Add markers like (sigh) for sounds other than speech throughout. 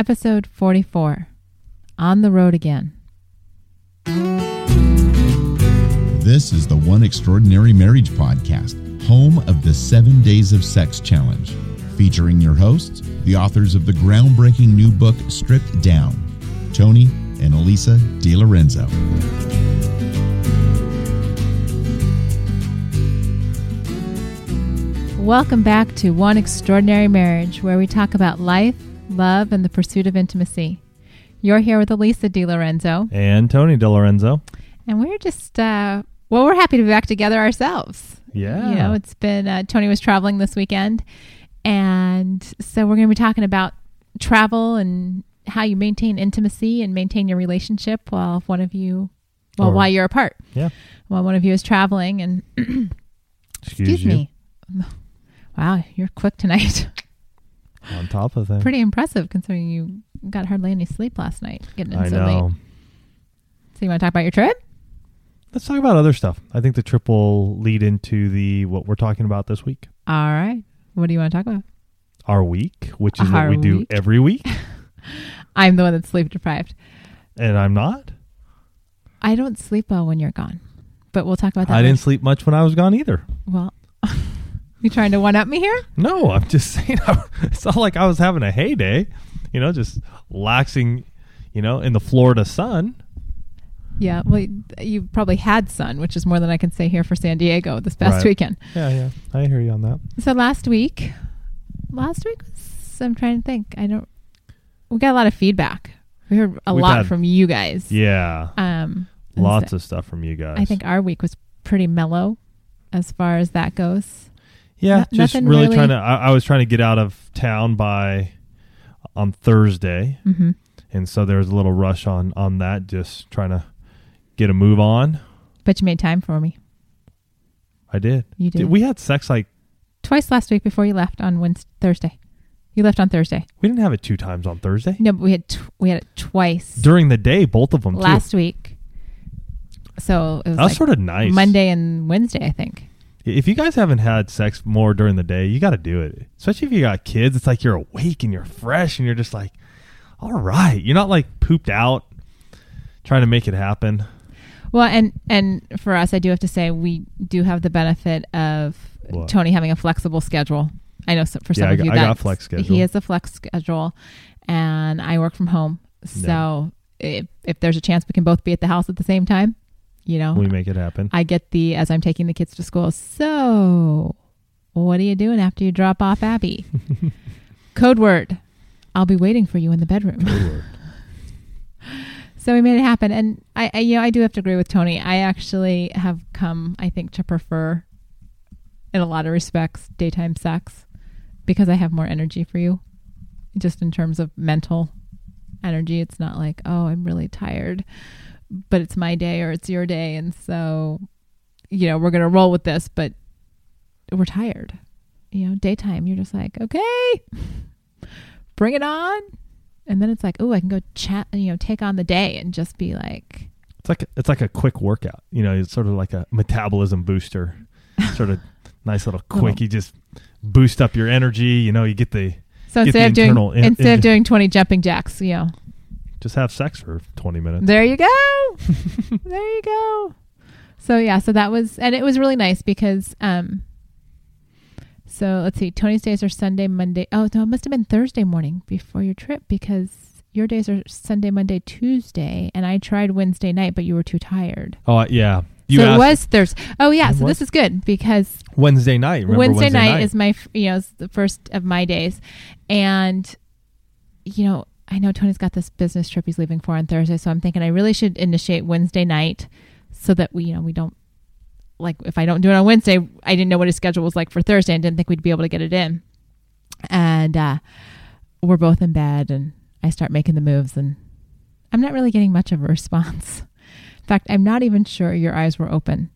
Episode 44 On the Road Again. This is the One Extraordinary Marriage Podcast, home of the Seven Days of Sex Challenge, featuring your hosts, the authors of the groundbreaking new book, Stripped Down, Tony and Elisa DiLorenzo. Welcome back to One Extraordinary Marriage, where we talk about life, love, and the pursuit of intimacy. You're here with Elisa DiLorenzo, and Tony DiLorenzo. and we're just, uh, well, we're happy to be back together ourselves. Yeah. You know, it's been, uh, Tony was traveling this weekend. And so we're going to be talking about travel and how you maintain intimacy and maintain your relationship while one of you, well, Or- while you're apart, yeah. while one of you is traveling. And (clears throat) Excuse, excuse me. Wow, you're quick tonight. (laughs) On top of that. Pretty impressive considering you got hardly any sleep last night getting in I so know. late. So you want to talk about your trip? Let's talk about other stuff. I think the trip will lead into the what we're talking about this week. All right. What do you want to talk about? Our week, which is Our what we do week. every week. (laughs) I'm the one that's sleep deprived. and I'm not. I don't sleep well when you're gone, but we'll talk about that. I didn't sleep much when I was gone either. Well, you trying to one up me here? No, I'm just (laughs) saying. It's not like I was having a heyday, you know, just laxing, you know, in the Florida sun. Yeah. Well, you probably had sun, which is more than I can say here for San Diego this past Right. weekend. Yeah, yeah. I hear you on that. So last week, last week was, I'm trying to think. I don't, we got a lot of feedback. We heard a We've lot had- from you guys. Yeah. Um, Lots of stuff from you guys. I think our week was pretty mellow as far as that goes. Yeah, No- just really, really- trying to. I, I was trying to get out of town by on Thursday, Mm-hmm. and so there was a little rush on on that. Just trying to get a move on. But you made time for me. I did. You did. We had sex like Twice last week before you left on Wednesday, Thursday. You left on Thursday. we didn't have it two times on Thursday No, but we had we had it twice during the day. Both of them last week. So it too. Was like sort of nice. Monday and Wednesday, I think. If you guys haven't had sex more during the day, you got to do it. Especially if you got kids, it's like you're awake and you're fresh and you're just like, all right. You're not like pooped out trying to make it happen. Well, and and for us, I do have to say we do have the benefit of What? Tony having a flexible schedule. I know some, for some Yeah, I of got- you I got flex schedule. He has a flex schedule, and I work from home. So if if there's a chance we can both be at the house at the same time, you know, We make it happen. I get the as I'm taking the kids to school. So, what are you doing after you drop off Abby? (laughs) Code word. I'll be waiting for you in the bedroom. (laughs) so we made it happen, and I, I, you know, I do have to agree with Tony. I actually have come, I think, to prefer, in a lot of respects, daytime sex because I have more energy for you, just in terms of mental energy. It's not like, oh, I'm really tired but it's my day or it's your day and so you know we're gonna roll with this but we're tired you know daytime you're just like okay (laughs) bring it on and then it's like oh i can go chat you know take on the day and just be like It's like it's like a quick workout. You know, it's sort of like a metabolism booster. (laughs) sort of nice little quick. You just boost up your energy. You know, you get the so Get instead the of doing instead of doing 20 jumping jacks you know just have sex for twenty minutes. There you go. (laughs) there you go. So yeah, so that was and it was really nice because um so let's see, Tony's days are Sunday, Monday. Oh no, it must have been Thursday morning before your trip because your days are Sunday, Monday, Tuesday, and I tried Wednesday night, but you were too tired. Oh yeah, you so it was Thursday. Oh yeah, so was? this is good because Wednesday night. Remember Wednesday, Wednesday, night, is my you know the first of my days, and you know I know Tony's got this business trip he's leaving for on Thursday, so I'm thinking I really should initiate Wednesday night so that we you know we don't like if I don't do it on Wednesday, I didn't know what his schedule was like for Thursday and didn't think we'd be able to get it in, and uh, we're both in bed and I start making the moves and I'm not really getting much of a response. In fact, I'm not even sure your eyes were open.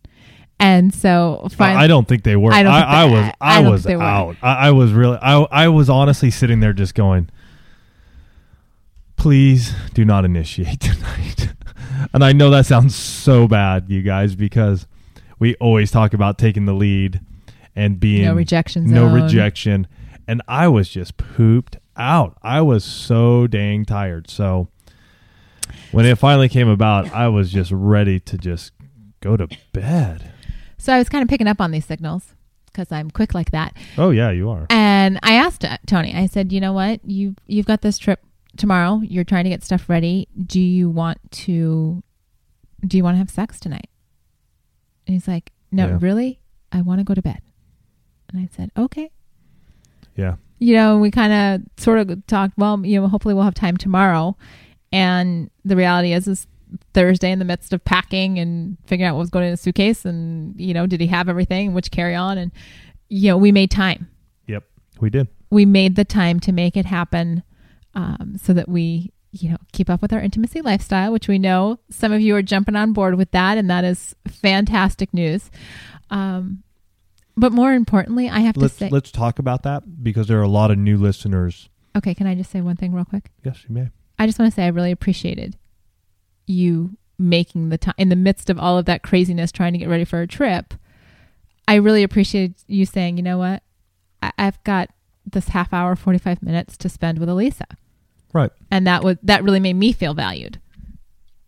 And so I, finally, I don't think they were. I I, don't I, was. I- I, was they out. I, I was really. I. I was honestly sitting there just going, "Please do not initiate (laughs) tonight." and I know that sounds so bad, you guys, because we always talk about taking the lead and being no rejection no zone. rejection, and I was just pooped out. I was so dang tired. So when it finally came about, I was just ready to just go to bed. So I was kind of picking up on these signals because I'm quick like that. Oh yeah, you are. And I asked uh, Tony. I said, "You know what? You you've got this trip tomorrow. You're trying to get stuff ready. Do you want to do you want to have sex tonight?" And he's like, "No, Yeah. really? I want to go to bed." And I said, "Okay." Yeah. You know, we kind of sort of talked, well, you know, hopefully we'll have time tomorrow. And the reality is is Thursday in the midst of packing and figuring out what was going in the suitcase and, you know, did he have everything, which carry on and you know, we made time Yep. We did. we made the time to make it happen um, so that we you know keep up with our intimacy lifestyle which we know some of you are jumping on board with that and that is fantastic news. Um, but more importantly i have Let's to say let's talk about that because there are a lot of new listeners. okay can i just say one thing real quick? Yes, you may. i just want to say i really appreciated you making the time in the midst of all of that craziness trying to get ready for a trip. I really appreciated you saying you know what? I- i've got this half hour 45 minutes to spend with elisa Right. and that was that really made me feel valued.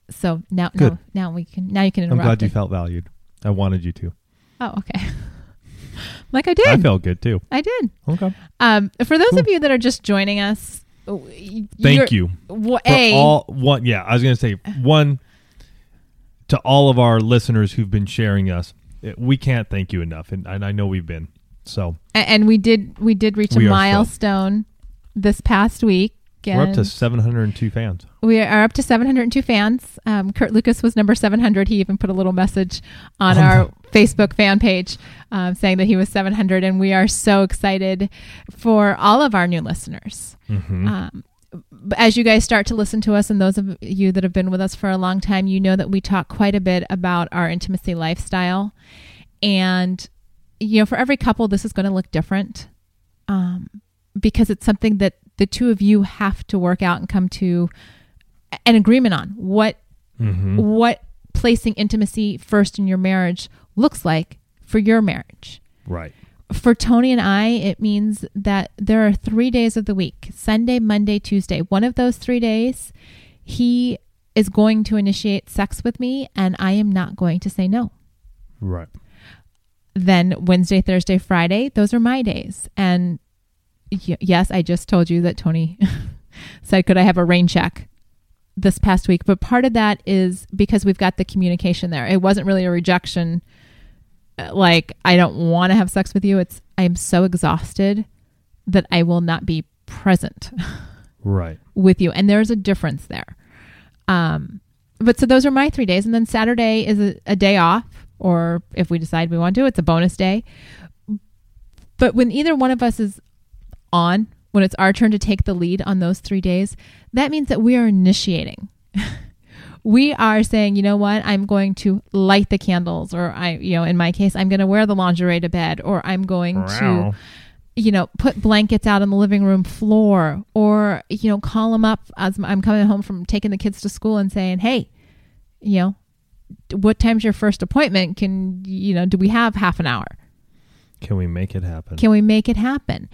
So now, Good. now, now we can now you can interrupt. I'm glad you felt valued. I wanted you to. Oh, okay. (laughs) like I did. I felt good too. I did. Okay. Um, for those Cool. of you that are just joining us, Thank you're- w- For a all one yeah, I was gonna say one to all of our listeners who've been sharing us. eh, We can't thank you enough, and, and I know we've been. So a- and we did we did reach a We so- milestone this past week. We're up to 702 fans. We are up to 702 fans. Um, Kurt Lucas was number 700. He even put a little message on Oh, our no. Facebook fan page um, saying that he was 700. And we are so excited for all of our new listeners. Mm-hmm. Um, as you guys start to listen to us, and those of you that have been with us for a long time, you know that we talk quite a bit about our intimacy lifestyle. And, you know, for every couple, this is going to look different um, because it's something that the two of you have to work out and come to an agreement on what Mm-hmm. what placing intimacy first in your marriage looks like for your marriage Right. for Tony and I, it means that there are three days of the week Sunday, Monday, Tuesday. One of those three days, he is going to initiate sex with me, and I am not going to say no. Right. Then Wednesday, Thursday, Friday, those are my days. And yes, I just told you that Tony (laughs) said, Could I have a rain check? This past week, but part of that is because we've got the communication there. It wasn't really a rejection uh, like I don't want to have sex with you. It's I'm so exhausted that I will not be present Right. (laughs) with you, and there's a difference there. Um, but so those are my three days, and then Saturday is a, a day off, or if we decide we want to, it's a bonus day. But when either one of us is on, when it's our turn to take the lead on those three days, that means that we are initiating. (laughs) we are saying, you know what, I'm going to light the candles, or I, you know, in my case, I'm going to wear the lingerie to bed, or I'm going to you know, put blankets out on the living room floor or, you know, call them up as I'm coming home from taking the kids to school and saying, hey, you know, what time's your first appointment? Can, you know, do we have half an hour? Can we make it happen? Can we make it happen?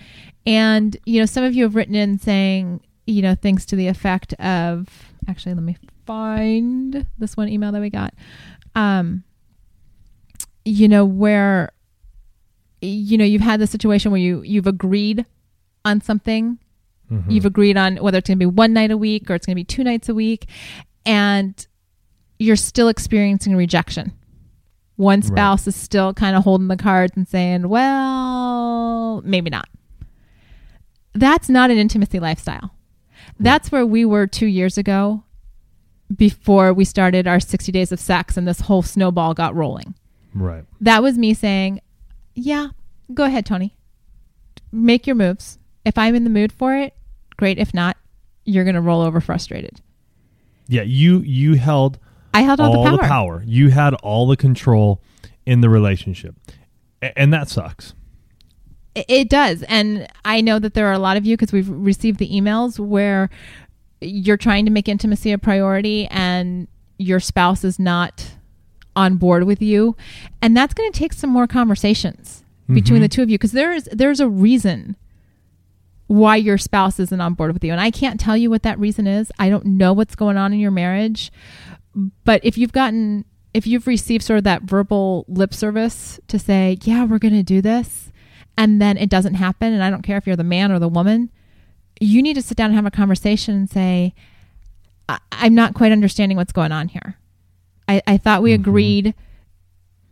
And, you know, some of you have written in saying, you know, things to the effect of, actually, let me find this one email that we got. Um, you know, where, you know, you've had the situation where you, you've agreed on something Mhm. You've agreed on whether it's going to be one night a week or it's going to be two nights a week, and you're still experiencing rejection. One Right. spouse is still kind of holding the cards and saying, well, maybe not. That's not an intimacy lifestyle. That's where we were two years ago before we started our 60 days of sex and this whole snowball got rolling right. that was me saying, "Yeah, go ahead, Tony. Make your moves. If I'm in the mood for it, great. If not, you're going to roll over frustrated." Yeah. You you held I held all, the, power. the power. You had all the control in the relationship, A- and that sucks. It- It does, and I know that there are a lot of you because we've received the emails where you're trying to make intimacy a priority and your spouse is not on board with you, and that's going to take some more conversations between Mhm. the two of you because there's there's a reason why your spouse isn't on board with you. And I can't tell you what that reason is. I don't know what's going on in your marriage. But if you've gotten, if you've received sort of that verbal lip service to say, yeah, we're going to do this, and then it doesn't happen, and I don't care if you're the man or the woman, you need to sit down and have a conversation and say, I- I'm not quite understanding what's going on here. I, I thought we Mhm. agreed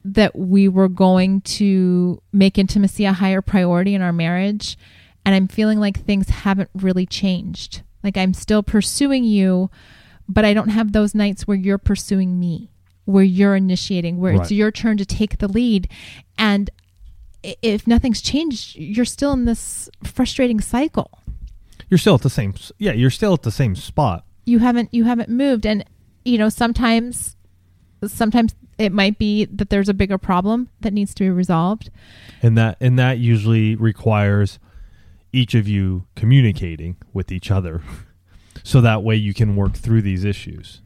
that we were going to make intimacy a higher priority in our marriage. And I'm feeling like things haven't really changed. Like I'm still pursuing you, but I don't have those nights where you're pursuing me, where you're initiating, where it's your turn to take the lead. And if nothing's changed, you're still in this frustrating cycle. You're still at the same. Yeah, you're still at the same spot. you haven't you haven't moved and you know sometimes sometimes it might be that there's a bigger problem that needs to be resolved and that and that usually requires each of you communicating with each other (laughs) so that way you can work through these issues.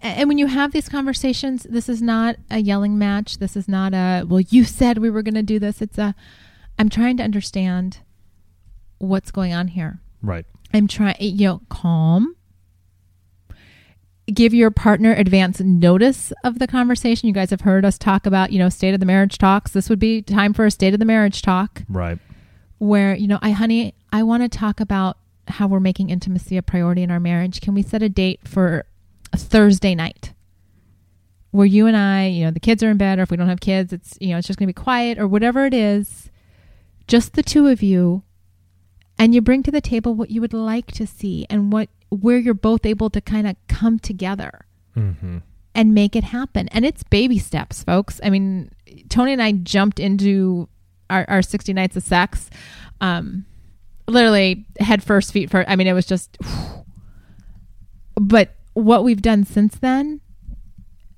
And when you have these conversations this is not a yelling match. This is not a well you said we were going to do this. It's a i'm trying to understand what's going on here. Right. I'm trying you know calm. Give your partner advance notice of the conversation. You guys have heard us talk about you know state of the marriage talks. This would be time for a state of the marriage talk. Right. Where you know i honey i want to talk about how we're making intimacy a priority in our marriage can we set a date for a thursday night where you and i you know the kids are in bed or if we don't have kids it's you know it's just going to be quiet or whatever it is just the two of you and you bring to the table what you would like to see and what where you're both able to kind of come together mm-hmm. and make it happen. And it's baby steps, folks. I mean, Tony and I jumped into our, our 60 nights of sex, um, literally head first, feet first. I mean, it was just, but what we've done since then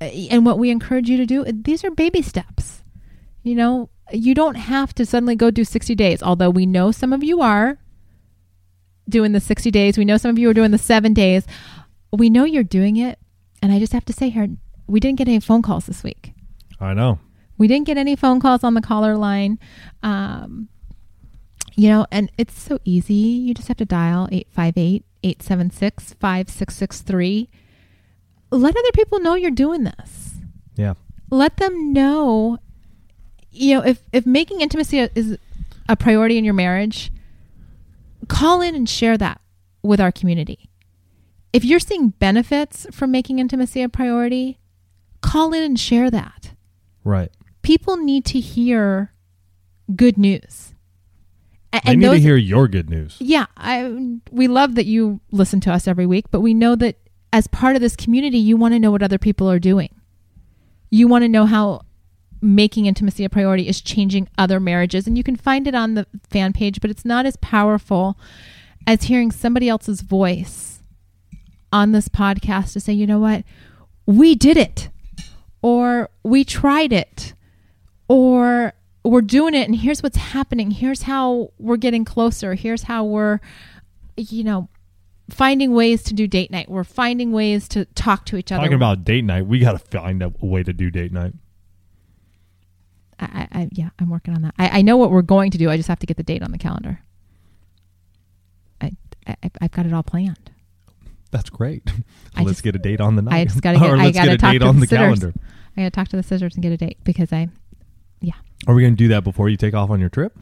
uh, and what we encourage you to do, these are baby steps. You know, you don't have to suddenly go do 60 days, although we know some of you are doing the 60 days. We know some of you are doing the seven days. We know you're doing it. And I just have to say here, we didn't get any phone calls this week. i know We didn't get any phone calls on the caller line. Um, you know, and it's so easy. You just have to dial 858 876 5663. Let other people know you're doing this. yeah Let them know, you know, if, if making intimacy a- is a priority in your marriage, call in and share that with our community. If you're seeing benefits from making intimacy a priority, call in and share that right people need to hear good news. They need those- to hear your good news Yeah, I we love that you listen to us every week, but we know that as part of this community, you want to know what other people are doing. You want to know how making intimacy a priority is changing other marriages, and you can find it on the fan page, but it's not as powerful as hearing somebody else's voice on this podcast to say, you know what, we did it, or we tried it, or we're doing it, and here's what's happening. Here's how we're getting closer. Here's how we're, you know, finding ways to do date night. We're finding ways to talk to each other. talking about date night we got to find a way to do date night I, I, I yeah, I'm working on that. I, I know what we're going to do. I just have to get the date on the calendar. I, I I've got it all planned. that's great (laughs) let's just- get a date on the night I just gotta (laughs) get- or I let's gotta get a talk date on the the calendar I got to talk to the scissors and get a date because I, are we going to do that before you take off on your trip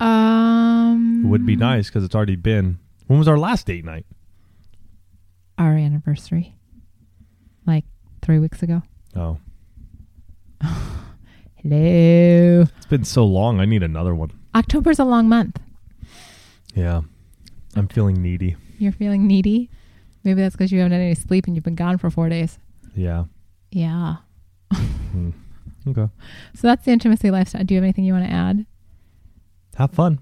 um, it would be nice because it's already been when was our last date night our anniversary, like three weeks ago. oh (laughs) Hello. it's been so long i need another one October's a long month. yeah i'm feeling needy You're feeling needy. Maybe that's because you haven't had any sleep and you've been gone for four days. yeah Yeah. (laughs) Hmm. Okay So that's the intimacy lifestyle. Do you have anything you want to add? have fun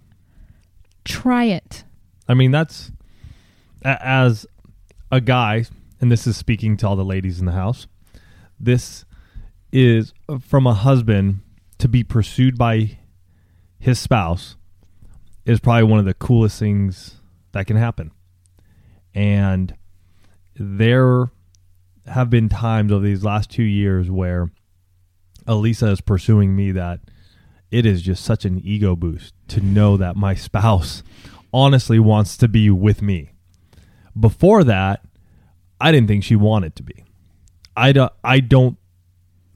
Try it. I mean, that's as a guy, and this is speaking to all the ladies in the house. This is from a husband to be pursued by his spouse is probably one of the coolest things that can happen. And there have been times over these last two years where Elisa is pursuing me that it is just such an ego boost to know that my spouse honestly wants to be with me. Before that, I didn't think she wanted to be. I don't, I don't,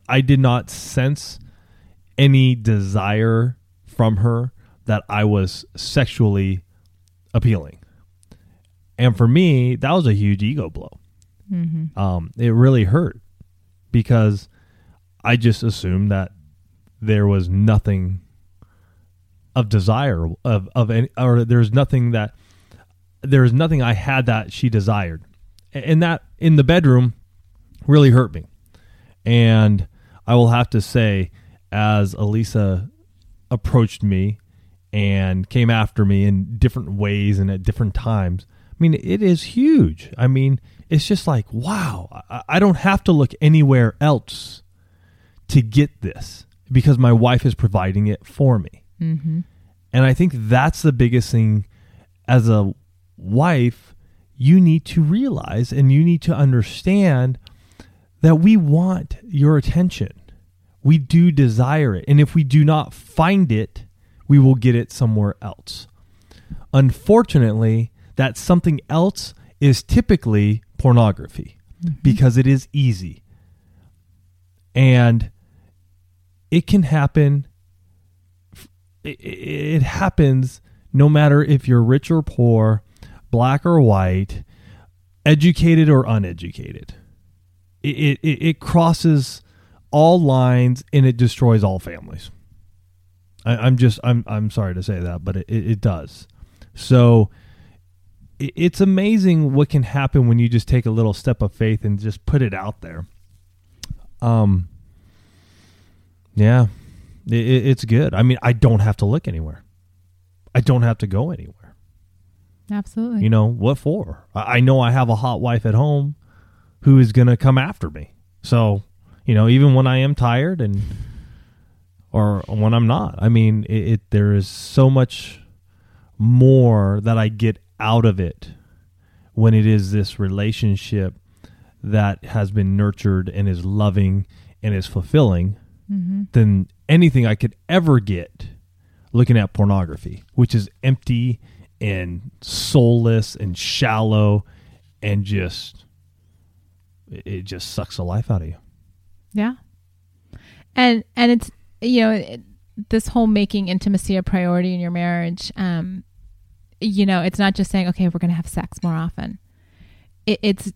I did not sense any desire from her that I was sexually appealing. And for me, that was a huge ego blow. Mm-hmm. Um, it really hurt because I just assumed that there was nothing of desire of of any, or there's nothing that there's nothing I had that she desired, and that in the bedroom really hurt me. And I will have to say, as Elisa approached me and came after me in different ways and at different times, I mean, it is huge. I mean, it's just like, wow, I, I don't have to look anywhere else to get this because my wife is providing it for me. Mm-hmm. And I think that's the biggest thing as a wife you need to realize and you need to understand that we want your attention. We do desire it. And if we do not find it, we will get it somewhere else. Unfortunately, that something else is typically pornography because it is easy. And it can happen it, happens no matter if you're rich or poor, black or white, educated or uneducated. It, it, it crosses all lines and it destroys all families. I, I'm just I'm I'm sorry to say that, but it, it, does. So it, it's amazing what can happen when you just take a little step of faith and just put it out there. Um. Yeah, it, it's good. I mean, I don't have to look anywhere. I don't have to go anywhere. Absolutely. You know what for? I, I know I have a hot wife at home who is going to come after me. So, you know, even when I am tired and or when I'm not, I mean, it, it there is so much more that I get out of it when it is this relationship that has been nurtured and is loving and is fulfilling mm-hmm. than anything I could ever get looking at pornography, which is empty and soulless and shallow and just it just sucks the life out of you. Yeah. And and it's you know it, this whole making intimacy a priority in your marriage. Um, you know, it's not just saying okay, we're going to have sex more often. It, it's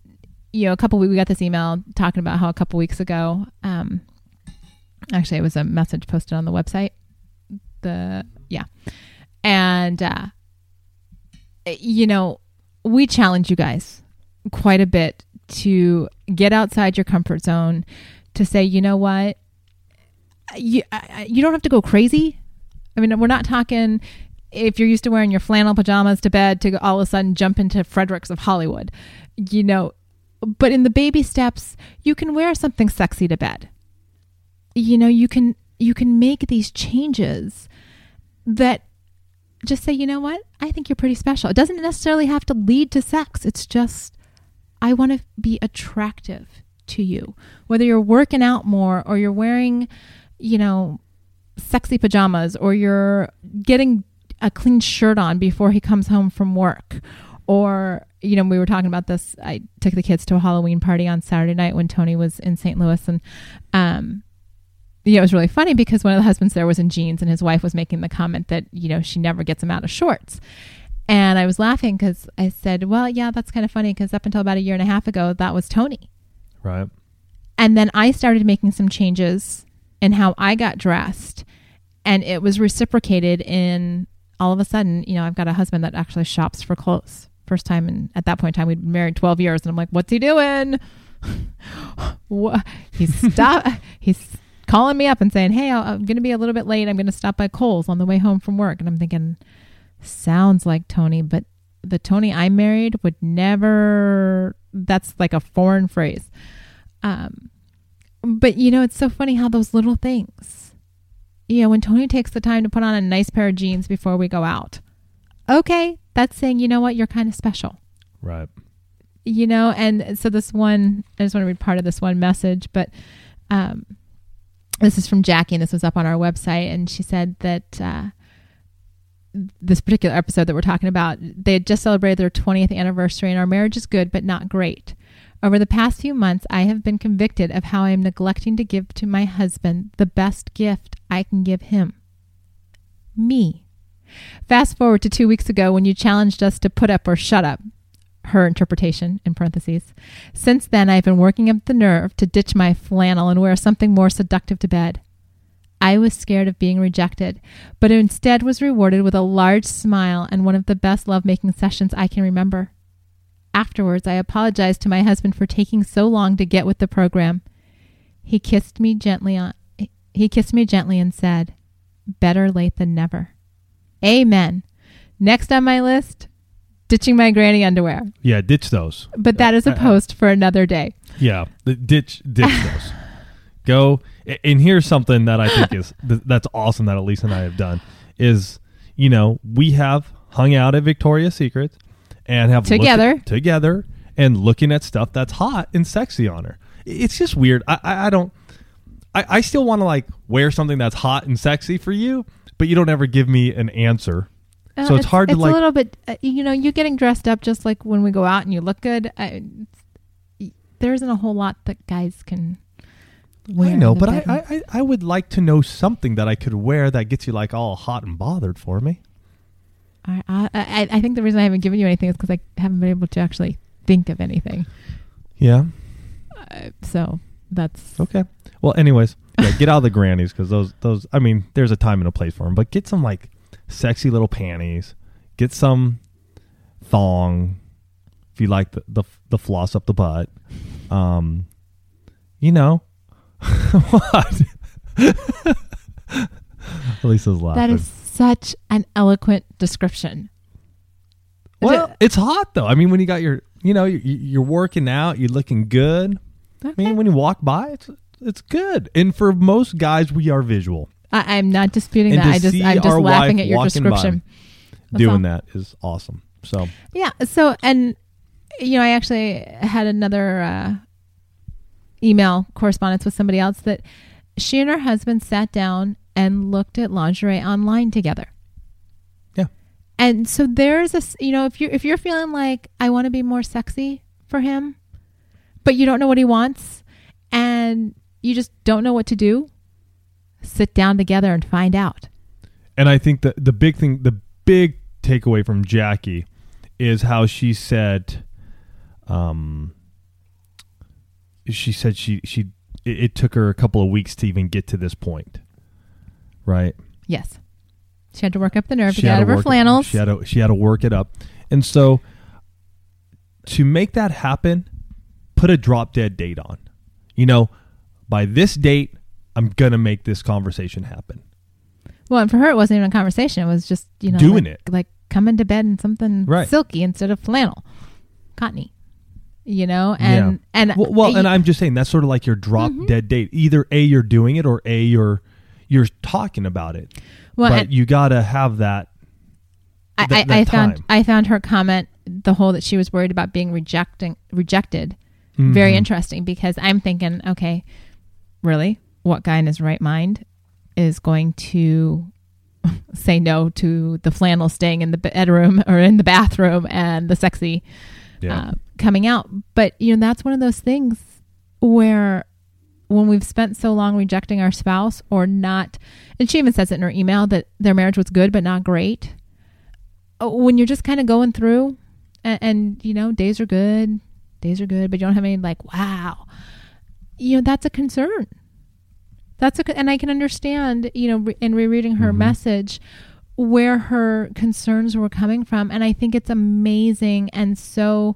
you know a couple we got this email talking about how a couple weeks ago. Um, actually, it was a message posted on the website. The yeah, and uh, you know we challenge you guys quite a bit to get outside your comfort zone to say, you know what, you you don't have to go crazy. I mean, we're not talking if you're used to wearing your flannel pajamas to bed to all of a sudden jump into Fredericks of Hollywood, you know. But in the baby steps, you can wear something sexy to bed. You know, you can you can make these changes that just say, you know what, I think you're pretty special. It doesn't necessarily have to lead to sex. It's just I want to be attractive to you. Whether you're working out more or you're wearing, you know, sexy pajamas or you're getting a clean shirt on before he comes home from work. Or, you know, we were talking about this. I took the kids to a Halloween party on Saturday night when Tony was in St. Louis. And, um, yeah, it was really funny because one of the husbands there was in jeans and his wife was making the comment that, you know, she never gets him out of shorts. And I was laughing because I said, well, yeah, that's kind of funny because up until about a year and a half ago, that was Tony. Right. And then I started making some changes in how I got dressed. And it was reciprocated in all of a sudden, you know, I've got a husband that actually shops for clothes. First time, and at that point in time, we'd been married 12 years. And I'm like, what's he doing? (laughs) What- he's stop. (laughs) he's calling me up and saying, hey, I'm going to be a little bit late. I'm going to stop by Kohl's on the way home from work. And I'm thinking, sounds like Tony, but the Tony I married would never. That's like a foreign phrase. Um, but you know, it's so funny how those little things. You know, when Tony takes the time to put on a nice pair of jeans before we go out, okay, that's saying, you know what, you're kind of special. Right. You know, and so this one, I just want to read part of this one message, but um, this is from Jackie, and this was up on our website, and she said that uh, this particular episode that we're talking about, they had just celebrated their 20th anniversary, and our marriage is good, but not great. Over the past few months, I have been convicted of how I am neglecting to give to my husband the best gift I can give him me. Fast forward to two weeks ago when you challenged us to put up or shut up. Her interpretation, in parentheses. Since then, I've been working up the nerve to ditch my flannel and wear something more seductive to bed. I was scared of being rejected, but instead was rewarded with a large smile and one of the best lovemaking sessions I can remember. Afterwards, I apologized to my husband for taking so long to get with the program. He kissed me gently on he kissed me gently and said, "Better late than never." Amen. Next on my list, ditching my granny underwear. Yeah, ditch those. But that is a Uh, uh, post for another day. Yeah, the ditch ditch (laughs) those. Go and here's something that I think is that's awesome that Elise and I have done is you know we have hung out at Victoria's Secret and have Together. at- together and looking at stuff that's hot and sexy on her. It's just weird. I I, I don't. I, I still want to like wear something that's hot and sexy for you, but you don't ever give me an answer. Uh, So it's hard to, it's like- a little bit. Uh, you know, you getting dressed up just like when we go out and you look good. I, there isn't a whole lot that guys can. Wear I know, but I. I I- would like to know something that I could wear that gets you like all hot and bothered for me. I, I, I, I think the reason I haven't given you anything is because I haven't been able to actually think of anything. Yeah. Uh, so that's Okay. Well, anyways, yeah, get out of the grannies because those those. I mean, there's a time and a place for them, but get some like sexy little panties. Get some thong if you like the the, the floss up the butt. Um, you know (laughs) what? (laughs) Lisa's laughing. that is such an eloquent description. well, it's hot though. I mean, when you got your, you know, you- you're working out, you're looking good. I mean, when you walk by, it's it's good. And for most guys, we are visual. I, I'm not disputing And that. I just I'm just laughing at your description. Doing that is awesome. So Yeah. So, and you know, I actually had another uh, email correspondence with somebody else that she and her husband sat down and looked at lingerie online together. Yeah. And so there's a, you know, if you if you're feeling like I want to be more sexy for him, but you don't know what he wants, and you just don't know what to do, sit down together and find out. And I think the the big thing, the big takeaway from Jackie, is how she said, um, she said she she it, it took her a couple of weeks to even get to this point, right? Yes. She had to work up the nerve to She get had out of her flannels. She had to she had to work it up, and so to make that happen, put a drop dead date on. You know, by this date, I'm gonna make this conversation happen. Well, and for her, it wasn't even a conversation. It was just you know Doing like, it. like coming to bed in something Right. silky instead of flannel, cottony. You know, and and well, well and I, I'm just saying that's sort of like your drop Mhm. dead date. Either a you're doing it, or a you're you're talking about it. well, but and you gotta have that. I, I, that I found. I found her comment the whole that she was worried about being rejecting rejected very Mhm. interesting because I'm thinking, okay, really, what guy in his right mind is going to (laughs) say no to the flannel staying in the bedroom or in the bathroom and the sexy Yeah. uh, coming out. But you know, that's one of those things where when we've spent so long rejecting our spouse or not, and she even says it in her email that their marriage was good but not great. Uh, When you're just kind of going through, and, and you know, days are good, days are good, but you don't have any like, wow, you know, that's a concern. That's a, and I can understand, you know, re- in rereading her Mhm. message where her concerns were coming from. And I think it's amazing and so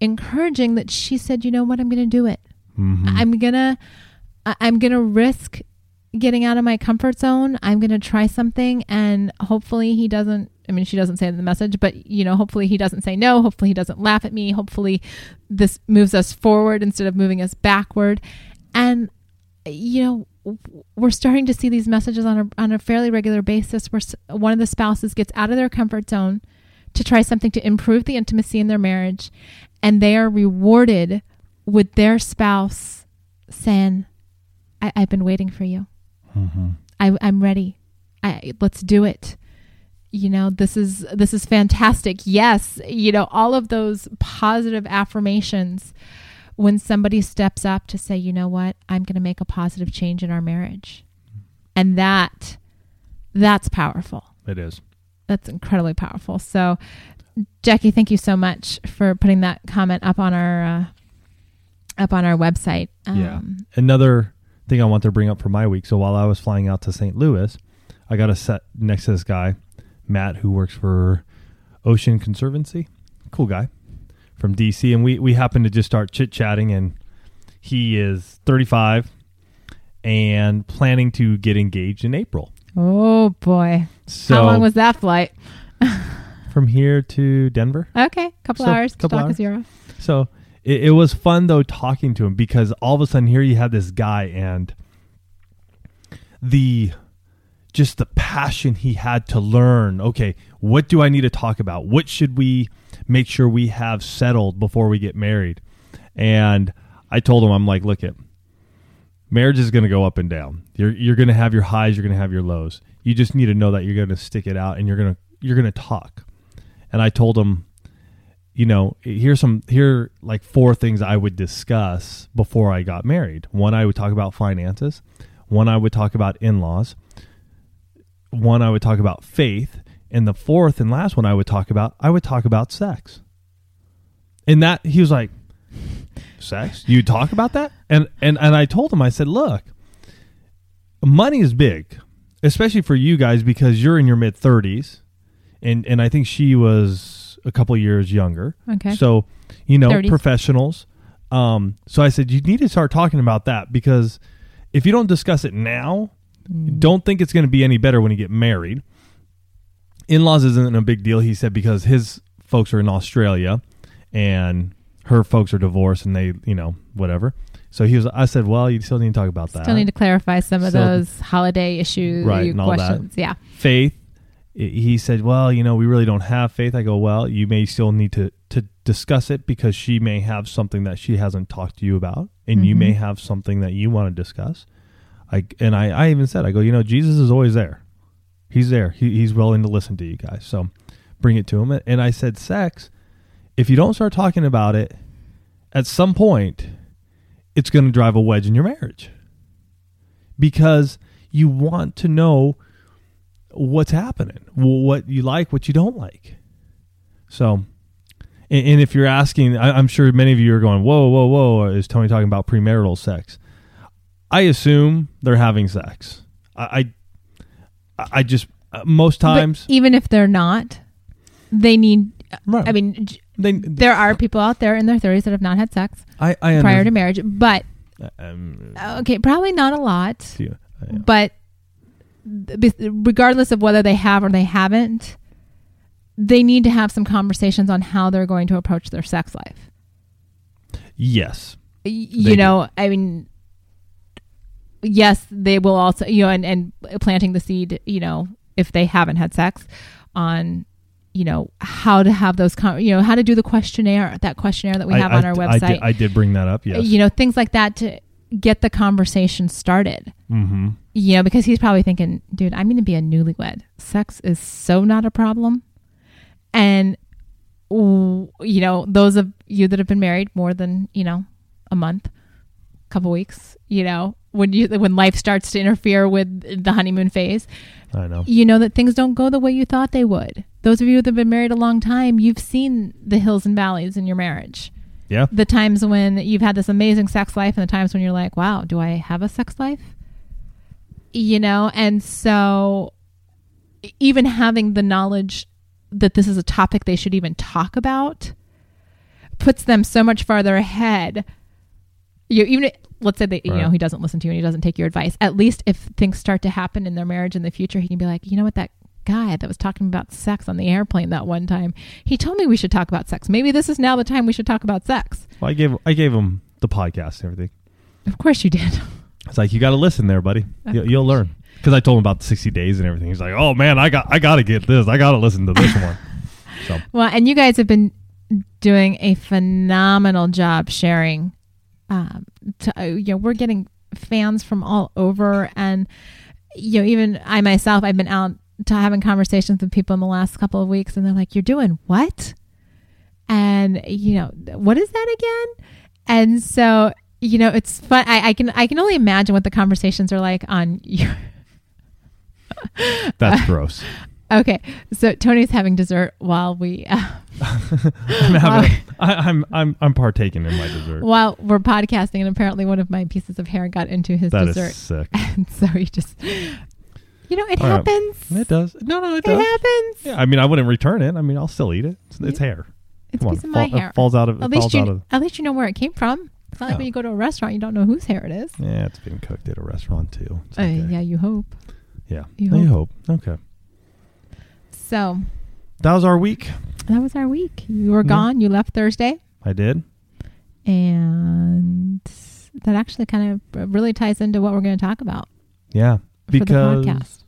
encouraging that she said, you know what, I'm going to do it. Mhm. I'm going to, I'm going to risk getting out of my comfort zone. I'm going to try something and hopefully he doesn't, I mean, she doesn't say in the message, but you know, hopefully he doesn't say no. Hopefully he doesn't laugh at me. Hopefully this moves us forward instead of moving us backward. And, you know, we're starting to see these messages on a, on a fairly regular basis where one of the spouses gets out of their comfort zone to try something to improve the intimacy in their marriage and they are rewarded with their spouse saying I, i've been waiting for you. Mhm. I, i'm ready. I, let's do it. You know this is this is fantastic. Yes you know all of those positive affirmations when somebody steps up to say you know what i'm going to make a positive change in our marriage and that that's powerful It is. that's incredibly powerful so jackie thank you so much for putting that comment up on our uh, up on our website Yeah. Um, Another thing I want to bring up for my week. So while I was flying out to St. Louis, I got a set next to this guy, Matt, who works for Ocean Conservancy. Cool guy from DC. And we, we happened to just start chit chatting. And he is 35 and planning to get engaged in April. oh boy So how long was that flight (laughs) from here to Denver? okay couple So, hours couple hours. zero So it, it was fun though talking to him because all of a sudden here you had this guy and the just the passion he had to learn. Okay, what do I need to talk about? What should we make sure we have settled before we get married? And I told him, I'm like, look it, marriage is going to go up and down. You're you're going to have your highs, you're going to have your lows. You just need to know that you're going to stick it out and you're going to you're going to talk. And I told him, you know, here's some here like four things I would discuss before I got married. One, I would talk about finances. One, I would talk about in-laws. One, I would talk about faith, and the fourth and last one I would talk about, I would talk about sex. And that he was like, "Sex? You talk about that?" And and and I told him, I said, "Look, money is big, especially for you guys because you're in your mid 30s, and and I think she was a couple years younger. Okay. So, you know, 30s. professionals. Um, so I said you need to start talking about that because if you don't discuss it now, don't think it's going to be any better when you get married. In-laws isn't a big deal, he said, because his folks are in Australia and her folks are divorced and they, you know, whatever. So he was. I said, well, you still need to talk about that Still need to clarify some of So- those holiday issues, Right, and all that. questions. Yeah. faith he said well you know we really don't have faith i go well you may still need to to discuss it because she may have something that she hasn't talked to you about and you Mhm. may have something that you want to discuss i and i i even said i go you know jesus is always there he's there he, he's willing to listen to you guys so bring it to him and i said sex if you don't start talking about it at some point it's going to drive a wedge in your marriage because you want to know what's happening, what you like, what you don't like. So, and, if you're asking, I, I'm sure many of you are going, "Whoa, whoa, whoa!" Is Tony talking about premarital sex? I assume they're having sex. I, I, I just uh, most But times, even if they're not, they need. Right. I mean, j- they, there are people out there in their 30s that have not had sex I, I prior to marriage, but um, okay, probably not a lot. yeah, yeah. But regardless of whether they have or they haven't, they need to have some conversations on how they're going to approach their sex life. yes, you know, I mean, yes, they will also, you know, and, and planting the seed, you know, if they haven't had sex on, you know, how to have those, con- you know, how to do the questionnaire, that questionnaire that we have I- on our I website. did, I did bring that up. Yes. You know, things like that to get the conversation started. mm-hmm. You know, because he's probably thinking, dude, I'm going to be a newlywed. Sex is so not a problem. And, you know, those of you that have been married more than, you know, a month, couple weeks, you know, when you when life starts to interfere with the honeymoon phase, I know. you know that things don't go the way you thought they would. Those of you that have been married a long time, you've seen the hills and valleys in your marriage. Yeah. The times when you've had this amazing sex life and the times when you're like, wow, do I have a sex life? You know, and so even having the knowledge that this is a topic they should even talk about puts them so much farther ahead. You even let's say that you know he doesn't listen to you and he doesn't take your advice. At least if things start to happen in their marriage in the future, he can be like, you know what, that guy that was talking about sex on the airplane that one time, he told me we should talk about sex. Maybe this is now the time we should talk about sex. Well, I gave I gave him the podcast and everything. Of course you did. (laughs) It's like you got to listen there, buddy. You, you'll learn. Because I told him about the sixty days and everything. He's like, "Oh man, I got I got to get this. I got to listen to this one." (laughs) So Well, and you guys have been doing a phenomenal job sharing. Um, to, uh, you know, we're getting fans from all over, and you know, even I myself, I've been out to having conversations with people in the last couple of weeks, and they're like, "You're doing what?" And you know, what is that again? And so you know, it's fun. I, I can I can only imagine what the conversations are like on your. That's (laughs) gross. Okay, so Tony's having dessert while we uh, I'm having. (laughs) I, I'm I'm I'm partaking in my dessert. while we're podcasting, and apparently one of my pieces of hair got into his That is dessert, sick. (laughs) and so he just, you know, it All right. happens. It does. No, no, it It does. happens. Yeah, I mean, I wouldn't return it. I mean, I'll still eat it. It's, it's hair. It's Come a on, piece of fall- my hair. It falls out of. It At falls least out you, of. at least you know where it came from. It's not like Yeah. when you go to a restaurant, you don't know whose hair it is. Yeah, it's been cooked at a restaurant too. It's Uh, okay. yeah, you hope. Yeah. You hope. hope. Okay. So That was our week. that was our week. You were Yeah. gone. You left Thursday, I did. and that actually kind of really ties into what we're going to talk about Yeah. the Because podcast.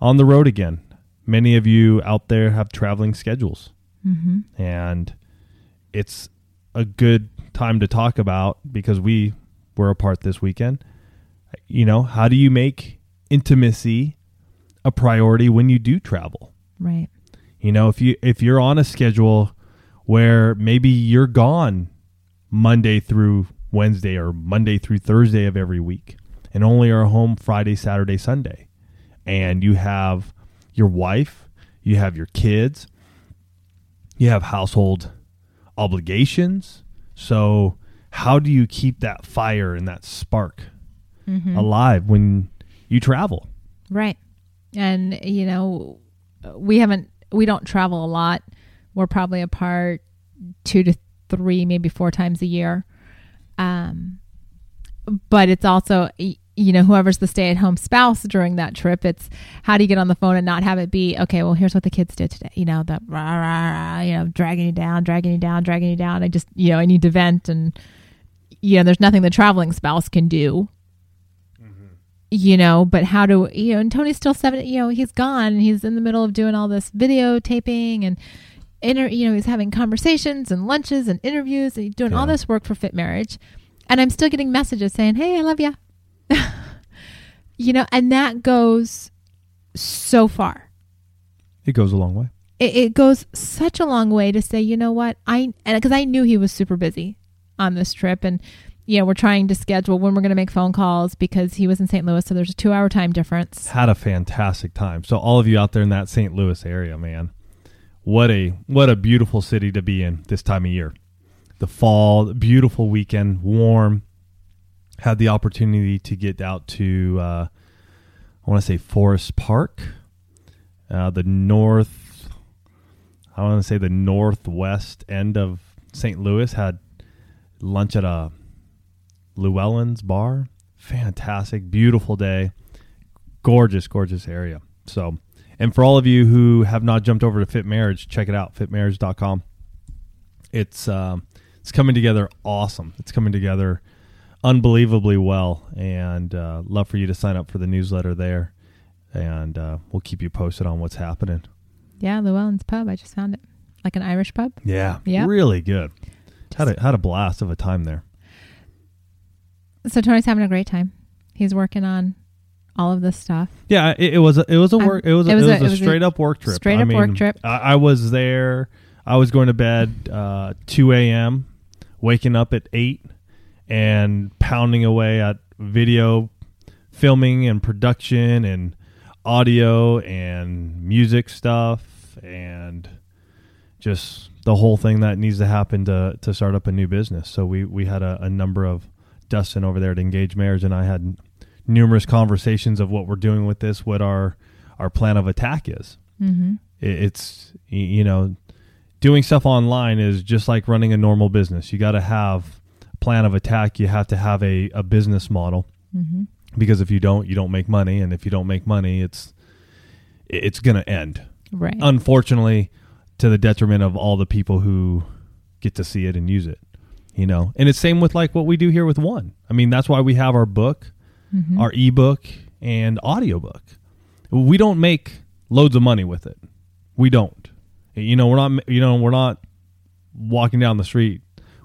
on the road again. Many of you out there have traveling schedules, Mm-hmm. and it's a good time to talk about because we were apart this weekend. You know, how do you make intimacy a priority when you do travel? Right. You know, if you if you're on a schedule where maybe you're gone Monday through Wednesday or Monday through Thursday of every week and only are home Friday, Saturday, Sunday, and you have your wife, you have your kids, you have household obligations. So, how do you keep that fire and that spark Mm-hmm. alive when you travel? Right. And, you know, we haven't, we don't travel a lot. We're probably apart two to three, maybe four times a year. Um, but it's also, you know, whoever's the stay at home spouse during that trip, it's how do you get on the phone and not have it be, okay, well, here's what the kids did today. You know, the rah, rah, rah, you know, dragging you down, dragging you down, dragging you down. I just, you know, I need to vent and, you know, there's nothing the traveling spouse can do you know, but how do you know? And Tony's still seven. You know, he's gone. and He's in the middle of doing all this videotaping and inter. You know, he's having conversations and lunches and interviews and he's doing all this work for Fit Marriage, and I'm still getting messages saying, "Hey, I love you." (laughs) you know, and that goes so far. It goes a long way. It, it goes such a long way to say, you know what, I and because I knew he was super busy on this trip and you know, we're trying to schedule when we're going to make phone calls because he was in St. Louis, so there's a two hour time difference. had a fantastic time. So all of you out there in that St. Louis area, man, what a what a beautiful city to be in this time of year. The fall, beautiful weekend, warm. Had the opportunity to get out to uh, I want to say Forest Park, uh, the north. I want to say the northwest end of St. Louis. Had lunch at a Llywelyn's bar. Fantastic, beautiful day gorgeous, gorgeous area. So, and for all of you who have not jumped over to Fit Marriage, check it out, fitmarriage.com. It's um, it's coming together awesome. It's coming together unbelievably well, and uh, love for you to sign up for the newsletter there, and uh, we'll keep you posted on what's happening. Yeah, Llywelyn's Pub. I just found it. Like an Irish pub. Yeah, Yeah. really good. Had a had a blast of a time there. So Tony's having a great time. He's working on all of this stuff. Yeah, it, it was a, it was a work it was a, it was a- it was a straight up work trip. straight I up work trip. I, I was there. I was going to bed uh, two a.m., waking up at eight, and pounding away at video filming and production and audio and music stuff and just the whole thing that needs to happen to to start up a new business. So we we had a, a number of Dustin over there at Engaged Marriage and I had numerous conversations of what we're doing with this, what our our plan of attack is. Mm-hmm. It's you know doing stuff online is just like running a normal business. You got to have a plan of attack. You have to have a, a business model Mm-hmm. because if you don't, you don't make money, and if you don't make money, it's it's going to end. Right. Unfortunately, to the detriment of all the people who get to see it and use it. You know, and it's same with like what we do here with one. I mean, that's why we have our book, Mhm. our ebook, and audiobook. We don't make loads of money with it. We don't. You know, we're not. You know, we're not walking down the street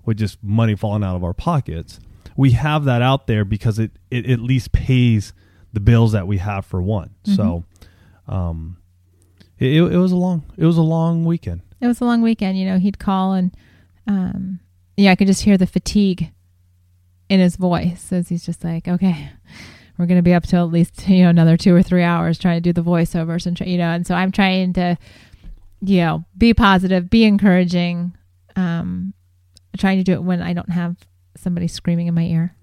with just money falling out of our pockets. We have that out there because it, it at least pays the bills that we have for one. So, um, it, it was a long it was a long weekend. It was a long weekend. You know, he'd call and, um, yeah, I could just hear the fatigue in his voice as he's just like, okay, we're going to be up till at least, you know, another two or three hours trying to do the voiceovers and, try, you know, and so I'm trying to, you know, be positive, be encouraging, um, trying to do it when I don't have somebody screaming in my ear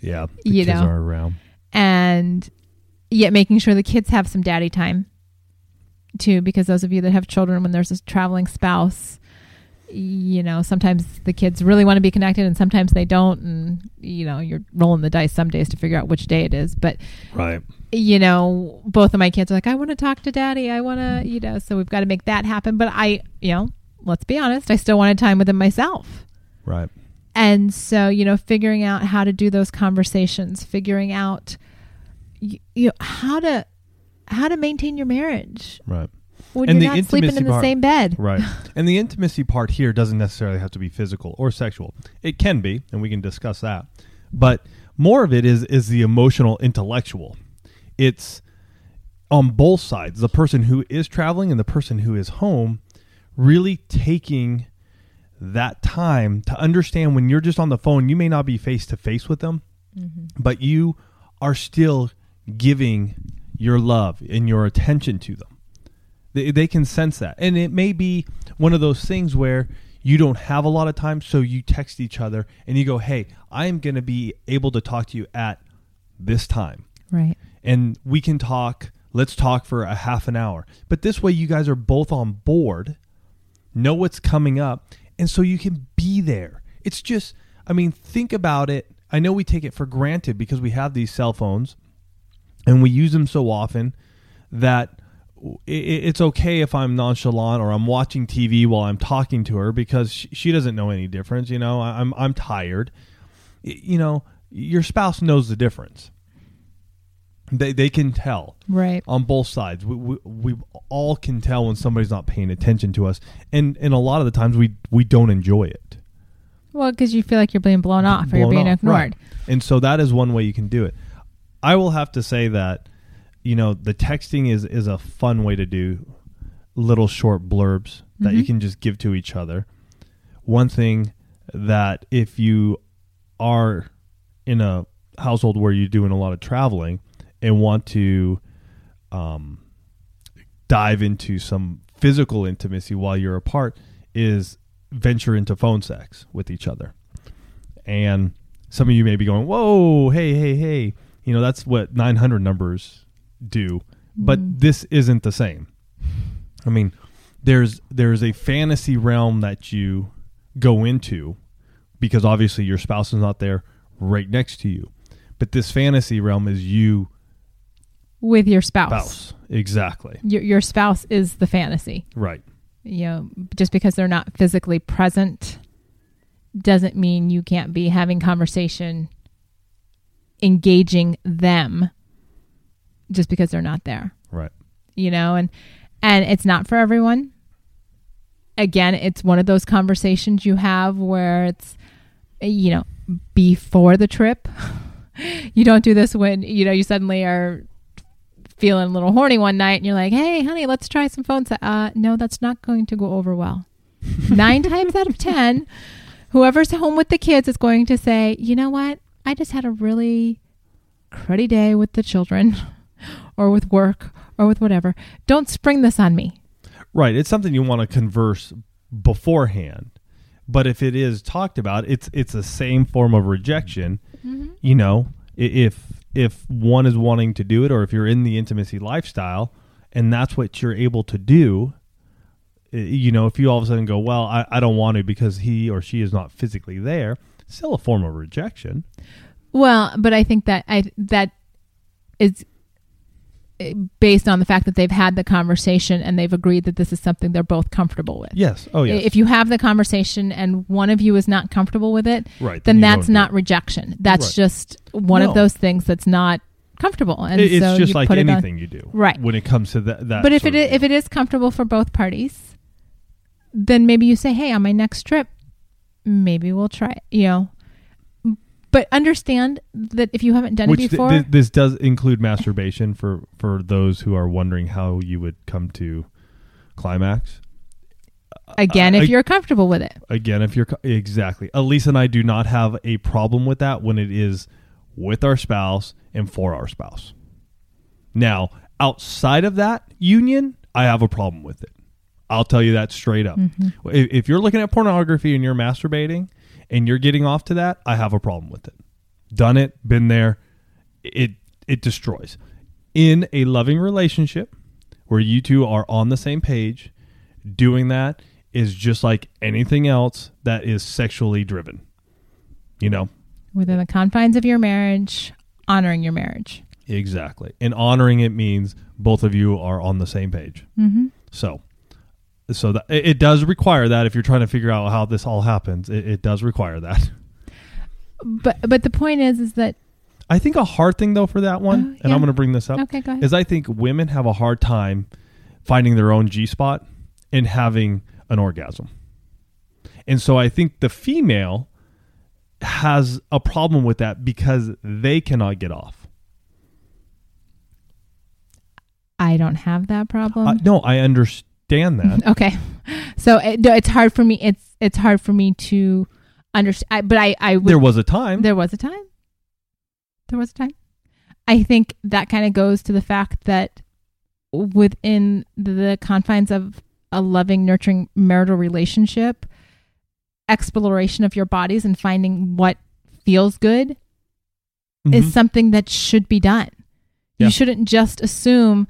Yeah, the You kids know. are around. and yet making sure the kids have some daddy time too because those of you that have children when there's a traveling spouse you know sometimes the kids really want to be connected and sometimes they don't and you know you're rolling the dice some days to figure out which day it is but Right. you know both of my kids are like i want to talk to daddy i want to you know so we've got to make that happen but i you know let's be honest i still wanted time with him myself Right. and so, you know, figuring out how to do those conversations, figuring out you, you know, how to how to maintain your marriage Right. When And you're the not sleeping intimacy in the part- same bed. Right. (laughs) and the intimacy part here doesn't necessarily have to be physical or sexual. It can be, and we can discuss that. But more of it is is the emotional intellectual. It's on both sides, the person who is traveling and the person who is home really taking that time to understand when you're just on the phone, you may not be face to face with them, mm-hmm. but you are still giving your love and your attention to them. They, they can sense that. And it may be one of those things where you don't have a lot of time, so you text each other and you go, Hey, I am going to be able to talk to you at this time. Right. And we can talk, let's talk for a half an hour. But this way, you guys are both on board, know what's coming up, and so you can be there. It's just, I mean, think about it. I know we take it for granted because we have these cell phones and we use them so often that it's okay if I'm nonchalant or I'm watching TV while I'm talking to her because sh- she doesn't know any difference. You know, I'm I'm tired. You know, your spouse knows the difference. They they can tell Right. on both sides. We, we we all can tell when somebody's not paying attention to us, and and a lot of the times we we don't enjoy it. Well, because you feel like you're being blown off or you're being off, ignored. right. And so that is one way you can do it. I will have to say that you know the texting is is a fun way to do little short blurbs that you Mhm. can just give to each other. One thing that if you are in a household where you're doing a lot of traveling and want to um, dive into some physical intimacy while you're apart is venture into phone sex with each other. And some of you may be going, "Whoa, hey, hey, hey!" You know that's what 900 numbers do, but Mm. this isn't the same. I mean, there's there's a fantasy realm that you go into because obviously your spouse is not there right next to you, but this fantasy realm is you With your spouse. spouse exactly Your, your spouse is the fantasy. right You know, just because they're not physically present doesn't mean you can't be having conversation, engaging them just because they're not there. right. You know and and it's not for everyone. Again it's one of those conversations you have where it's you know before the trip. (laughs) You don't do this when you know you suddenly are feeling a little horny one night and you're like hey honey let's try some phone sex uh no that's not going to go over well. (laughs) Nine times out of ten whoever's home with the kids is going to say you know what? I just had a really cruddy day with the children (laughs) or with work or with whatever. Don't spring this on me. right. It's something you want to converse beforehand. But if it is talked about it's it's the same form of rejection. Mm-hmm. You know if if one is wanting to do it or if you're in the intimacy lifestyle and that's what you're able to do you know if you all of a sudden go well i, I don't want to because he or she is not physically there still a form of rejection. Well, but I think that I that is based on the fact that they've had the conversation and they've agreed that this is something they're both comfortable with. yes oh yes If you have the conversation and one of you is not comfortable with it, right then you that's not rejection. That's Right. just one No. of those things that's not comfortable. And It- it's so just you like put it on- anything you do Right. when it comes to that, that but if it if it is comfortable for both parties, then maybe you say, "Hey, on my next trip, maybe we'll try." it," You know, but understand that if you haven't done Which it before, th- this does include masturbation for for those who are wondering how you would come to climax. Again, Uh, if I- you're comfortable with it. Again, if you're co- exactly, Alisa and I do not have a problem with that when it is with our spouse and for our spouse. Now, outside of that union, I have a problem with it. I'll tell you that straight up. If, if you're looking at pornography and you're masturbating and you're getting off to that, I have a problem with it. Done it, been there. It it destroys. In a loving relationship where you two are on the same page, doing that is just like anything else that is sexually driven. You know, Within the confines of your marriage, honoring your marriage. exactly. And honoring it means both of you are on the same page. Mm-hmm. So, so that it it does require that if you're trying to figure out how this all happens, it, it does require that. But but the point is is that I think a hard thing though for that one, Oh, and yeah. I'm going to bring this up, okay, go ahead. is I think women have a hard time finding their own G spot and having an orgasm. And so I think the female has a problem with that because they cannot get off. I don't have that problem. Uh, no, I understand that. (laughs) okay, so it, it's hard for me. It's it's hard for me to understand. But I I would, there was a time. there was a time. There was a time. I think that kind of goes to the fact that within the confines of a loving, nurturing marital relationship, exploration of your bodies and finding what feels good is Mhm. something that should be done. Yeah. You shouldn't just assume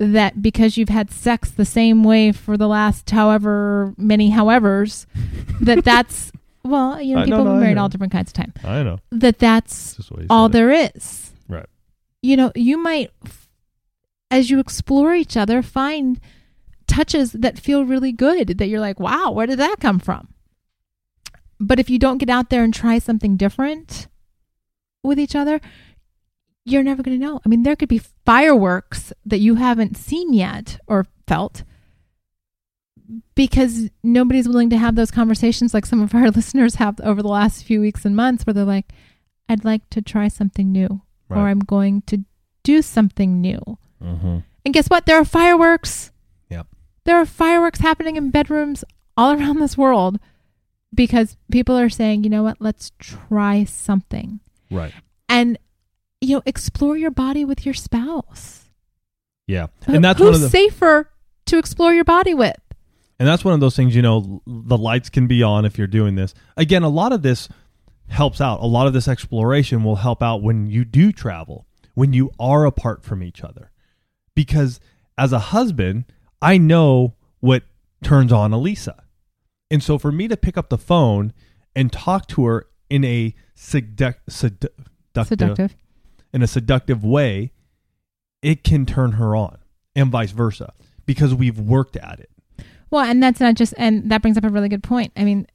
that because you've had sex the same way for the last however many howevers that (laughs) that's well, you know, no, people no, I married know. all different kinds of time. I know. That that's It's just the way you all it. there is. Right. You know, you might as you explore each other find touches that feel really good that you're like, "Wow, where did that come from?" But if you don't get out there and try something different with each other, you're never going to know. I mean, there could be fireworks that you haven't seen yet or felt because nobody's willing to have those conversations like some of our (laughs) listeners have over the last few weeks and months where they're like, I'd like to try something new or I'm going to do something new. Mhm. And guess what? There are fireworks. Yep. There are fireworks happening in bedrooms all (laughs) around this world because people are saying, you know what, let's try something. Right. And, you know, explore your body with your spouse. Yeah. And that's Who's one of the safer to explore your body with? And that's one of those things, you know, the lights can be on if you're doing this. Again, a lot of this helps out. A lot of this exploration will help out when you do travel, when you are apart from each other. Because as a husband, I know what turns on Alisa. And so for me to pick up the phone and talk to her in a seduc- sedu- seductive, Seductive. In a seductive way, it can turn her on and vice versa because we've worked at it. Well, and that's not just, and that brings up a really good point. I mean,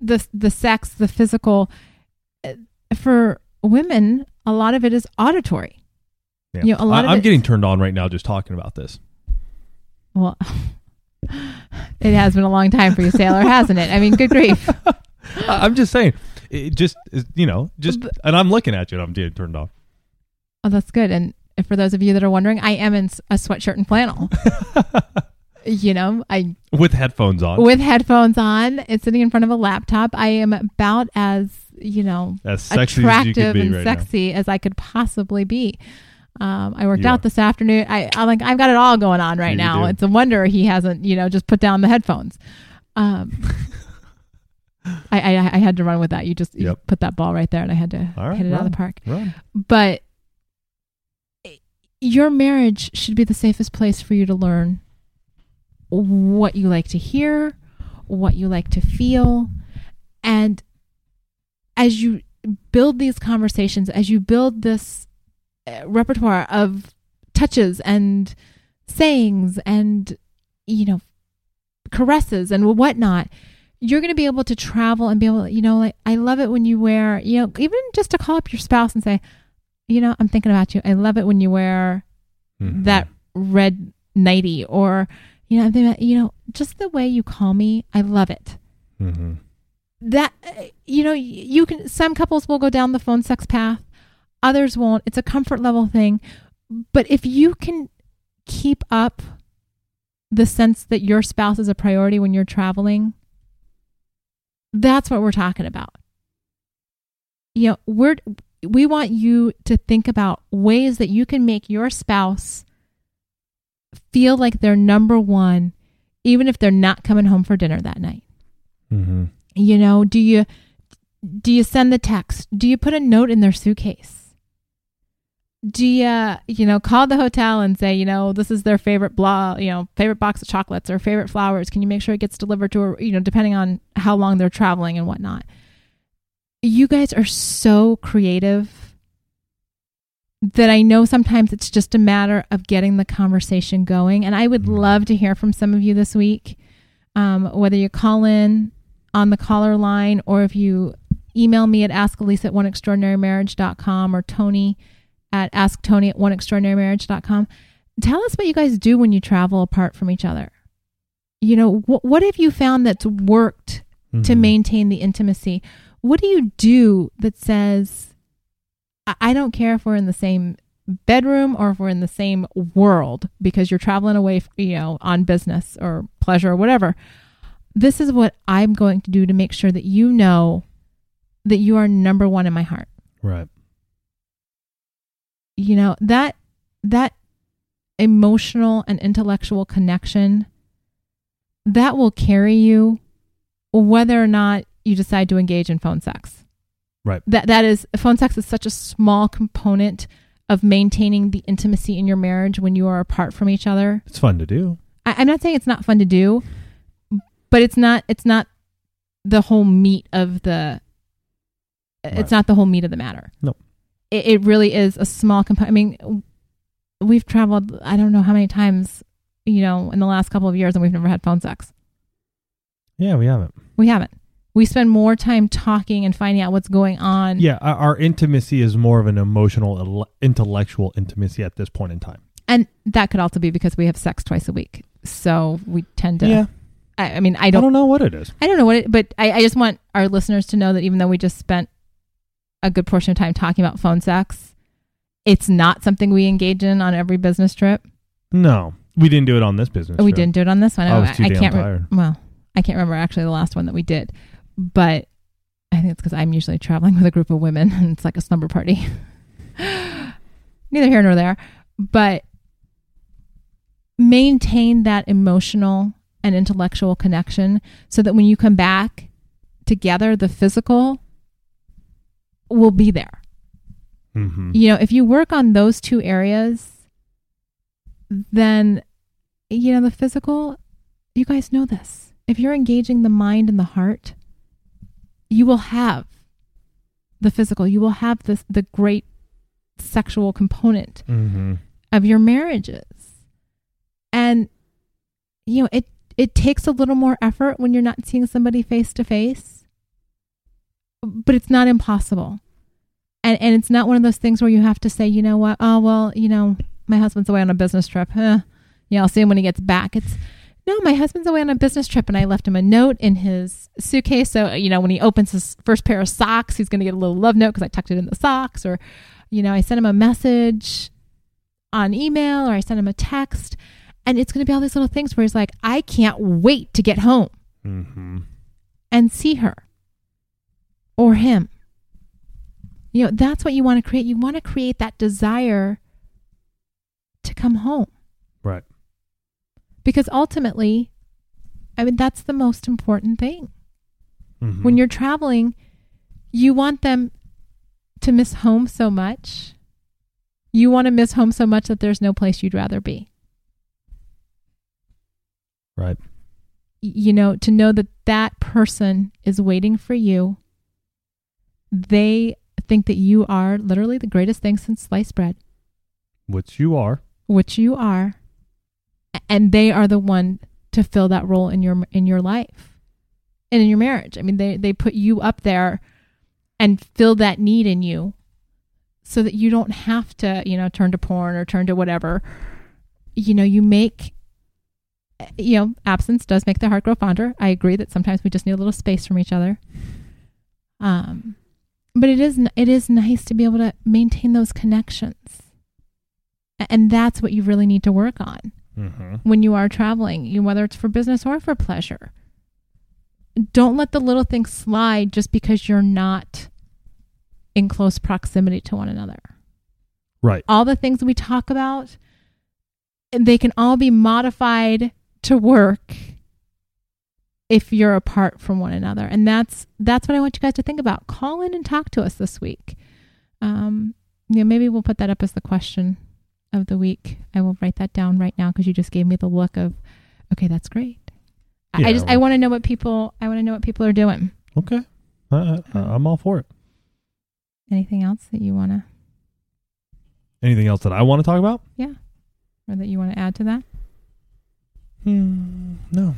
the the sex, the physical, uh, for women, a lot of it is auditory. Yeah. You know, a lot I, I'm getting turned on right now just talking about this. Well, (laughs) it has been a long time for you, sailor, hasn't it? I mean, good grief. (laughs) I'm just saying, it just you know, just and I'm looking at you and I'm getting turned on. Oh, that's good. And for those of you that are wondering, I am in a sweatshirt and flannel. (laughs) you know, I with headphones on. with headphones on, it's sitting in front of a laptop. I am about as you know as sexy as you could attractive be and right sexy as I could possibly be. Um, I worked You out are. this afternoon. I, I like I've got it all going on right You now. do. It's a wonder he hasn't you know just put down the headphones. Um, (laughs) I, I I had to run with that. You just you put that ball right there, and I had to right, hit it out of the park. Right. But your marriage should be the safest place for you to learn what you like to hear, what you like to feel, and as you build these conversations, as you build this uh, repertoire of touches and sayings and you know caresses and whatnot you're going to be able to travel and be able to, you know like i love it when you wear you know even just to call up your spouse and say you know i'm thinking about you i love it when you wear Mhm. that red nighty or you know I'm thinking about, you know just the way you call me i love it Mhm. that you know you can some couples will go down the phone sex path others won't it's a comfort level thing but if you can keep up the sense that your spouse is a priority when you're traveling, that's what we're talking about. You know, we're we want you to think about ways that you can make your spouse feel like they're number one even if they're not coming home for dinner that night. Mm-hmm. You know, do you do you send the text? Do you put a note in their suitcase? Do you, you know, call the hotel and say, you know, this is their favorite blah, you know, favorite box of chocolates or favorite flowers. Can you make sure it gets delivered to her, you know, depending on how long they're traveling and whatnot. You guys are so creative that I know sometimes it's just a matter of getting the conversation going. And I would Mhm. love to hear from some of you this week, um, whether you call in on the caller line or if you email me at askalisa at oneextraordinarymarriage.com or Tony at asktony at oneextraordinarymarriage.com. Tell us what you guys do when you travel apart from each other. You know, wh- what have you found that's worked to Mhm. maintain the intimacy? What do you do that says, I-, I don't care if we're in the same bedroom or if we're in the same world because you're traveling away, you know, on business or pleasure or whatever. This is what I'm going to do to make sure that you know that you are number one in my heart. Right. You know, that that emotional and intellectual connection that will carry you whether or not you decide to engage in phone sex. Right. That that is phone sex is such a small component of maintaining the intimacy in your marriage when you are apart from each other. It's fun to do. I, I'm not saying it's not fun to do, but it's not it's not the whole meat of the Right. it's not the whole meat of the matter. No. It, it really is a small component. I mean, we've traveled I don't know how many times, you know, in the last couple of years and we've never had phone sex. Yeah, we haven't. We haven't. We spend more time talking and finding out what's going on. Yeah, our, our intimacy is more of an emotional, intellectual intimacy at this point in time. And that could also be because we have sex twice a week. So we tend to yeah, I, I mean, I don't I don't know what it is. I don't know what it, but I, I just want our listeners to know that even though we just spent a good portion of time talking about phone sex, it's not something we engage in on every business trip. No, we didn't do it on this business. we trip. didn't do it on this one. I was too damn can't. re- well, I can't remember actually the last one that we did, but I think it's because I'm usually traveling with a group of women and it's like a slumber party. (laughs) Neither here nor there, but maintain that emotional and intellectual connection so that when you come back together, the physical will be there. Mm-hmm. You know, if you work on those two areas, then, you know, the physical, you guys know this. If you're engaging the mind and the heart, you will have the physical, you will have this, the great sexual component Mm-hmm. of your marriages. And you know, it it takes a little more effort when you're not seeing somebody face to face. But it's not impossible. And and it's not one of those things where you have to say, you know what? Oh, well, you know, my husband's away on a business trip. Huh. Yeah, I'll see him when he gets back. It's no, my husband's away on a business trip and I left him a note in his suitcase. So, you know, when he opens his first pair of socks, he's going to get a little love note because I tucked it in the socks. Or, you know, I sent him a message on email or I sent him a text. And it's going to be all these little things where he's like, I can't wait to get home Mm-hmm. and see her or him. You know, that's what you want to create. You want to create that desire to come home Right. because ultimately, I mean, that's the most important thing. Mm-hmm. When you're traveling, you want them to miss home so much. You want to miss home so much that there's no place you'd rather be. right. You know, to know that that person is waiting for you. They think that you are literally the greatest thing since sliced bread, Which you are. which you are, and they are the one to fill that role in your in your life and in your marriage. I mean, they they put you up there and fill that need in you so that you don't have to, you know, turn to porn or turn to whatever. You know, you make you know, absence does make the heart grow fonder. I agree that sometimes we just need a little space from each other. Um but it is it is nice to be able to maintain those connections. And that's what you really need to work on. Mm-hmm. when you are traveling, you whether it's for business or for pleasure. Don't let the little things slide just because you're not in close proximity to one another. Right. All the things we talk about, they can all be modified to work if you're apart from one another. And that's that's what I want you guys to think about. Call in and talk to us this week. Um, you know, maybe we'll put that up as the question of the week. I will write that down right now because you just gave me the look of, okay, that's great. I- Yeah, I just I want to know what people I want to know what people are doing. Okay. Uh, uh, I'm all for it. Anything else that you want to Anything else that I want to talk about? Yeah, or that you want to add to that? Hmm, no,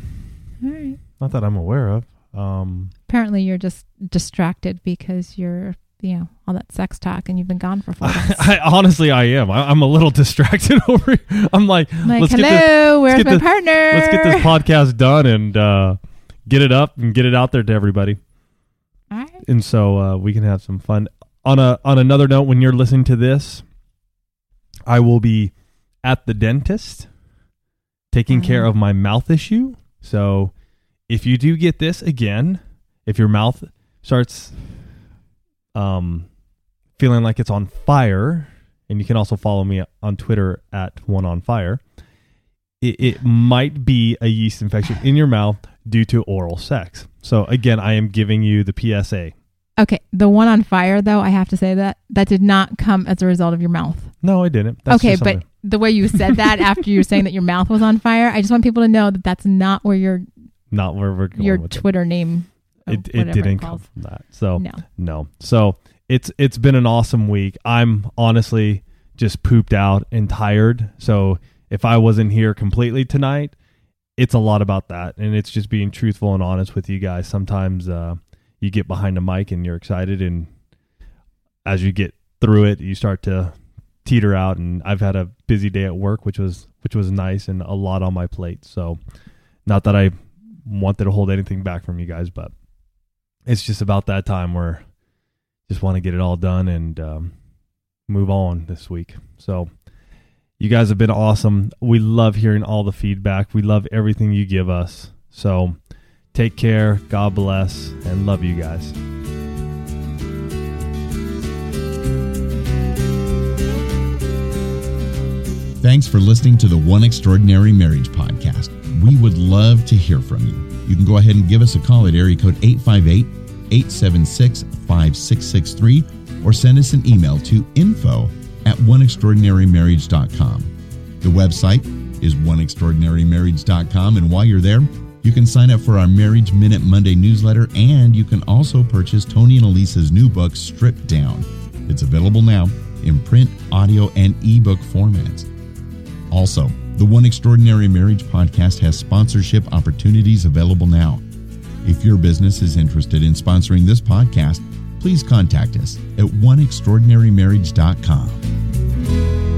All right. not that I'm aware of. Um, Apparently, you're just distracted because you're you know all that sex talk and you've been gone for four (laughs) days. I, honestly, I am. I, I'm a little (laughs) distracted (laughs) over. Here. I'm like, like, let's hello, get this, where's my this- partner? let's get this podcast done and uh, get it up and get it out there to everybody. All right. and so uh, we can have some fun. On a on another note, when you're listening to this, I will be at the dentist taking care Oh. of my mouth issue. So if you do get this again, if your mouth starts um feeling like it's on fire, and you can also follow me on Twitter at one on fire. It, it might be a yeast infection in your mouth due to oral sex. So again, I am giving you the PSA. Okay, the one on fire though, I have to say that that did not come as a result of your mouth. No, I didn't. That's okay, but the way you said that (laughs) after you were saying that your mouth was on fire, I just want people to know that that's not where your not where we're going your with it. Twitter name. It, it didn't come from that. So No. no. So it's it's been an awesome week. I'm honestly just pooped out and tired. So if I wasn't here completely tonight, it's a lot about that, and it's just being truthful and honest with you guys. Sometimes uh, you get behind a mic and you're excited, and as you get through it, you start to teeter out. And I've had a busy day at work, which was which was nice, and a lot on my plate. So not that I wanted to hold anything back from you guys, but it's just about that time where just want to get it all done and um, move on this week. So you guys have been awesome. We love hearing all the feedback. We love everything you give us. So take care. God bless and love you guys. Thanks for listening to the One Extraordinary Marriage podcast. We would love to hear from you. You can go ahead and give us a call at area code 858 876 5663 or send us an email to info at oneextraordinarymarriage.com. The website is oneextraordinarymarriage.com, and while you're there, you can sign up for our Marriage Minute Monday newsletter, and you can also purchase Tony and Alisa's new book, Stripped Down. It's available now in print, audio, and ebook formats. Also, the One Extraordinary Marriage podcast has sponsorship opportunities available now. If your business is interested in sponsoring this podcast, please contact us at oneextraordinarymarriage.com.